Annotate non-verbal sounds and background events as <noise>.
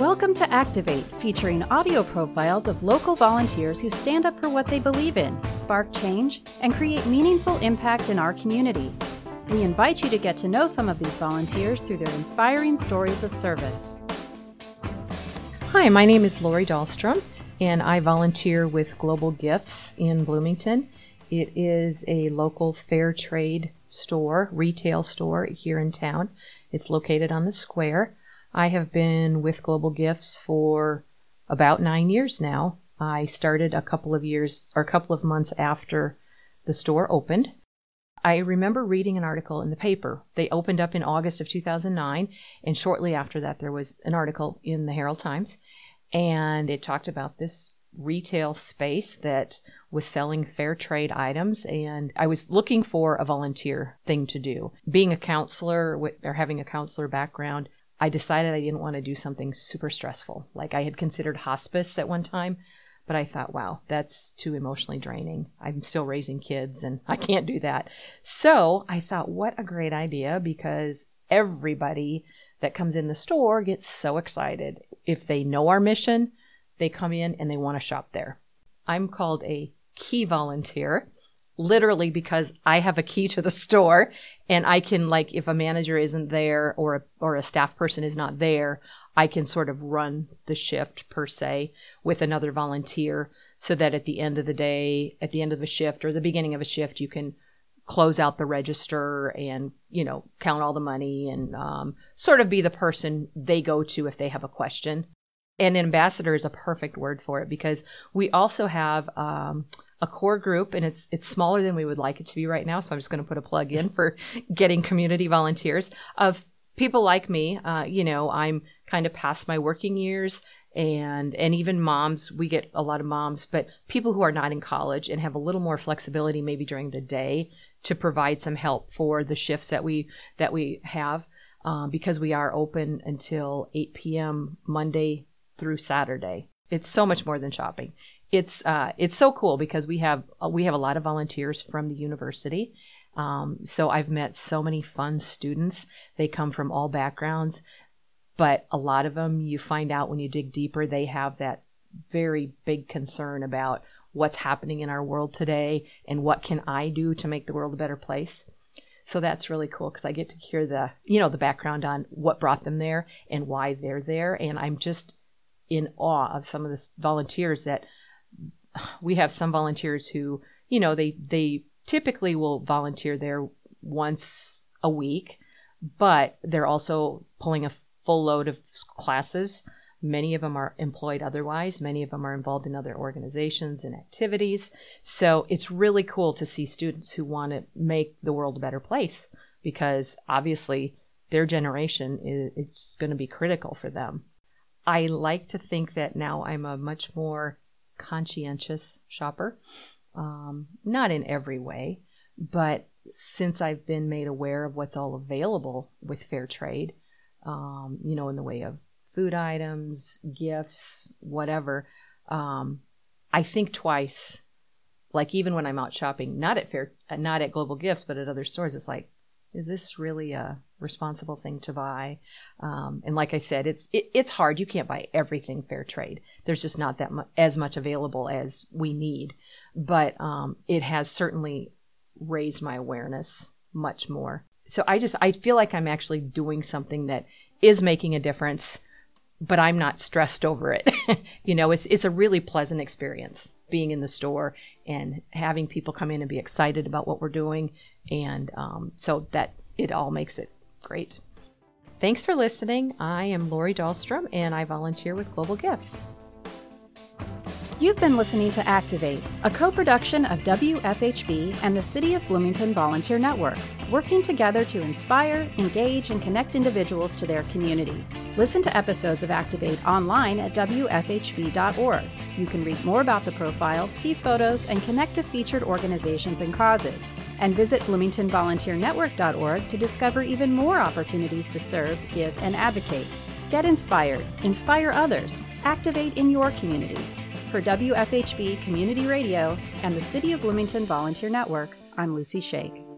Welcome to Activate, featuring audio profiles of local volunteers who stand up for what they believe in, spark change, and create meaningful impact in our community. We invite you to get to know some of these volunteers through their inspiring stories of service. Hi, my name is Lori Dahlstrom, and I volunteer with Global Gifts in Bloomington. It is a local fair trade store, retail store here in town. It's located on the square. I have been with Global Gifts for about nine years now. I started a couple of years or a couple of months after the store opened. I remember reading an article in the paper. They opened up in August of 2009, and shortly after that, there was an article in the Herald Times, and it talked about this retail space that was selling fair trade items and I was looking for a volunteer thing to do. Being a counselor or having a counselor background, I decided I didn't want to do something super stressful. Like I had considered hospice at one time, but I thought, wow, that's too emotionally draining. I'm still raising kids and I can't do that. So I thought, what a great idea because everybody that comes in the store gets so excited. If they know our mission, they come in and they want to shop there. I'm called a key volunteer literally because I have a key to the store and I can like if a manager isn't there or a, or a staff person is not there, I can sort of run the shift per se with another volunteer so that at the end of the day, at the end of a shift or the beginning of a shift, you can close out the register and you know count all the money and um, sort of be the person they go to if they have a question. And ambassador is a perfect word for it because we also have um, a core group and it's it's smaller than we would like it to be right now so i'm just going to put a plug in for <laughs> getting community volunteers. Of people like me uh, you know i'm kind of past my working years and and even moms we get a lot of moms but people who are not in college and have a little more flexibility maybe during the day to provide some help for the shifts that we that we have um, because we are open until 8 p.m monday through saturday. It's so much more than shopping it's uh, it's so cool because we have uh, we have a lot of volunteers from the university. Um, so I've met so many fun students. They come from all backgrounds, but a lot of them you find out when you dig deeper they have that very big concern about what's happening in our world today and what can I do to make the world a better place. So that's really cool because I get to hear the you know the background on what brought them there and why they're there, and I'm just in awe of some of the volunteers that we have some volunteers who, you know, they they typically will volunteer there once a week, but they're also pulling a full load of classes. Many of them are employed otherwise. Many of them are involved in other organizations and activities. So it's really cool to see students who want to make the world a better place because obviously their generation is it's going to be critical for them. I like to think that now I'm a much more conscientious shopper. Um, not in every way, but since I've been made aware of what's all available with fair trade, um, you know, in the way of food items, gifts, whatever, um, I think twice. Like even when I'm out shopping, not at fair, not at Global Gifts, but at other stores, it's like, is this really a responsible thing to buy? Um, and like I said, it's it, it's hard. You can't buy everything fair trade. There's just not that mu- as much available as we need. But um, it has certainly raised my awareness much more. So I just I feel like I'm actually doing something that is making a difference, but I'm not stressed over it. <laughs> you know, it's it's a really pleasant experience being in the store and having people come in and be excited about what we're doing and um, so that it all makes it great. Thanks for listening. I am Lori Dahlstrom and I volunteer with Global Gifts. You've been listening to Activate, a co production of WFHB and the City of Bloomington Volunteer Network, working together to inspire, engage, and connect individuals to their community. Listen to episodes of Activate online at WFHB.org. You can read more about the profile, see photos, and connect to featured organizations and causes. And visit BloomingtonVolunteerNetwork.org to discover even more opportunities to serve, give, and advocate. Get inspired, inspire others, activate in your community. For WFHB Community Radio and the City of Bloomington Volunteer Network, I'm Lucy Shake.